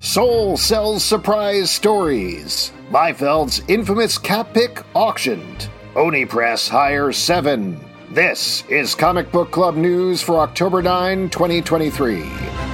Soule sells surprise stories. Liefeld's infamous cap pic auctioned. Oni Press hires seven. This is Comic Book Club news for October 9, 2023.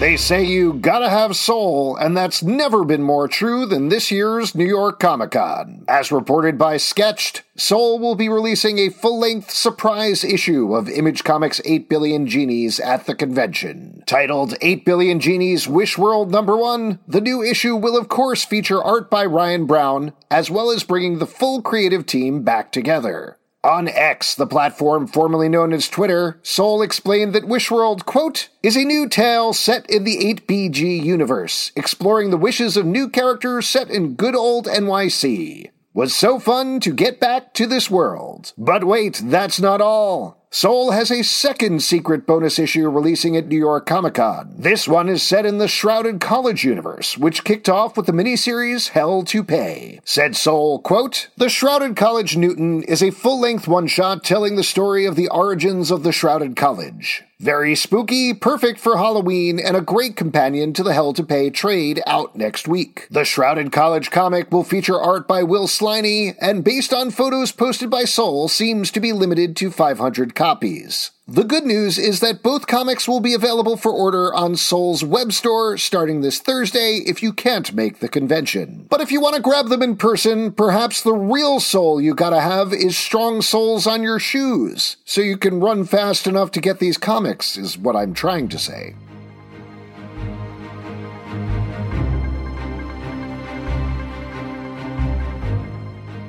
They say you gotta have soul, and that's never been more true than this year's New York Comic Con. As reported by Sketched, Soule will be releasing a full length surprise issue of Image Comics 8 Billion Genies at the convention. Titled 8 Billion Genies Wish World Number 1, the new issue will of course feature art by Ryan Browne, as well as bringing the full creative team back together. On X, the platform formerly known as Twitter, Soule explained that Wishworld, quote, is a new tale set in the 8BG universe, exploring the wishes of new characters set in good old NYC. Was so fun to get back to this world. But wait, that's not all. Soule has a second secret bonus issue releasing at New York Comic Con. This one is set in the Shrouded College universe, which kicked off with the miniseries Hell to Pay. Said Soule, quote, The Shrouded College Newton is a full-length one-shot telling the story of the origins of the Shrouded College. Very spooky, perfect for Halloween, and a great companion to the Hell to Pay trade out next week. The Shrouded College comic will feature art by Will Sliney, and based on photos posted by Soule, seems to be limited to 500 copies. The good news is that both comics will be available for order on Soule's web store starting this Thursday if you can't make the convention. But if you want to grab them in person, perhaps the real soul you gotta have is strong soles on your shoes, so you can run fast enough to get these comics, is what I'm trying to say.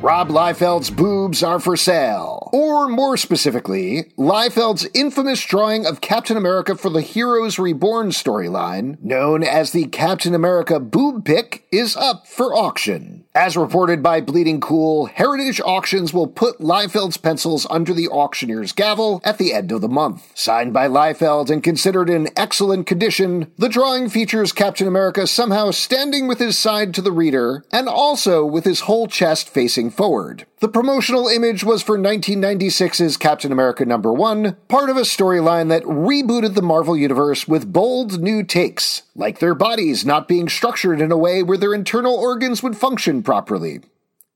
Rob Liefeld's boobs are for sale. Or more specifically, Liefeld's infamous drawing of Captain America for the Heroes Reborn storyline, known as the Captain America boob pic, is up for auction. As reported by Bleeding Cool, Heritage Auctions will put Liefeld's pencils under the auctioneer's gavel at the end of the month. Signed by Liefeld and considered in excellent condition, the drawing features Captain America somehow standing with his side to the reader and also with his whole chest facing forward. The promotional image was for 1996's Captain America number 1, part of a storyline that rebooted the Marvel Universe with bold new takes, like their bodies not being structured in a way where their internal organs would function properly.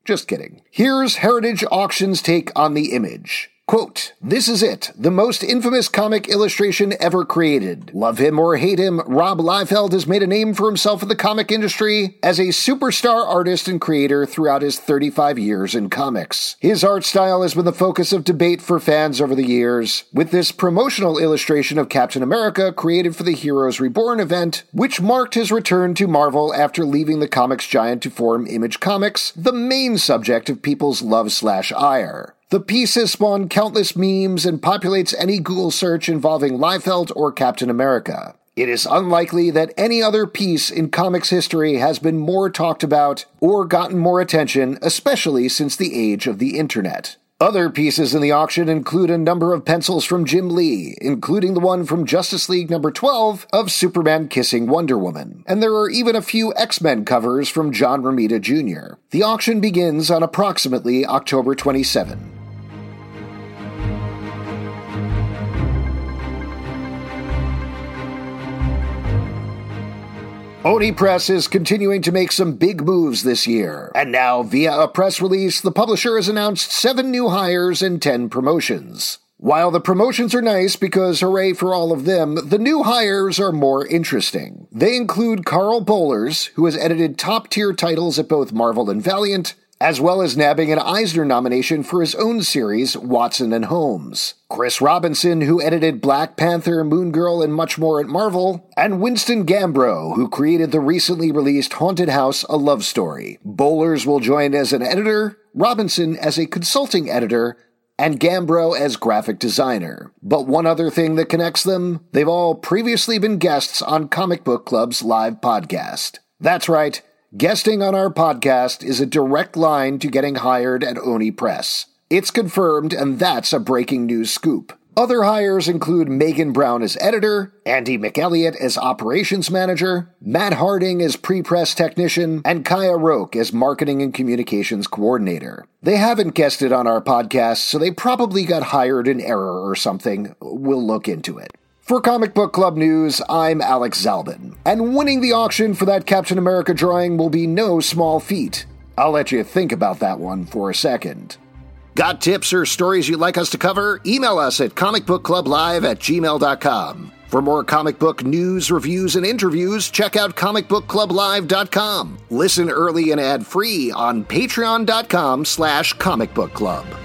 Just kidding. Here's Heritage Auction's take on the image. Quote, This is it, the most infamous comic illustration ever created. Love him or hate him, Rob Liefeld has made a name for himself in the comic industry as a superstar artist and creator throughout his 35 years in comics. His art style has been the focus of debate for fans over the years, with this promotional illustration of Captain America created for the Heroes Reborn event, which marked his return to Marvel after leaving the comics giant to form Image Comics, the main subject of people's love slash ire. The piece has spawned countless memes and populates any Google search involving Liefeld or Captain America. It is unlikely that any other piece in comics history has been more talked about or gotten more attention, especially since the age of the internet. Other pieces in the auction include a number of pencils from Jim Lee, including the one from Justice League number 12 of Superman kissing Wonder Woman. And there are even a few X-Men covers from John Romita Jr. The auction begins on approximately October 27. Oni Press is continuing to make some big moves this year. And now, via a press release, the publisher has announced seven new hires and 10 promotions. While the promotions are nice because hooray for all of them, the new hires are more interesting. They include Karl Bollers, who has edited top tier titles at both Marvel and Valiant, as well as nabbing an Eisner nomination for his own series, Watson and Holmes. Chris Robinson, who edited Black Panther, Moon Girl, and much more at Marvel, and Winston Gambro, who created the recently released Haunted House, A Love Story. Bollers will join as an editor, Robinson as a consulting editor, and Gambro as graphic designer. But one other thing that connects them, they've all previously been guests on Comic Book Club's live podcast. That's right, guesting on our podcast is a direct line to getting hired at Oni Press. It's confirmed, and that's a breaking news scoop. Other hires include Megan Brown as editor, Andy McElliott as operations manager, Matt Harding as pre-press technician, and Kaya Roke as marketing and communications coordinator. They haven't guested on our podcast, so they probably got hired in error or something. We'll look into it. For Comic Book Club News, I'm Alex Zalben, and winning the auction for that Captain America drawing will be no small feat. I'll let you think about that one for a second. Got tips or stories you'd like us to cover? Email us at comicbookclublive at gmail.com. For more comic book news, reviews, and interviews, check out comicbookclublive.com. Listen early and ad-free on patreon.com slash comicbookclub.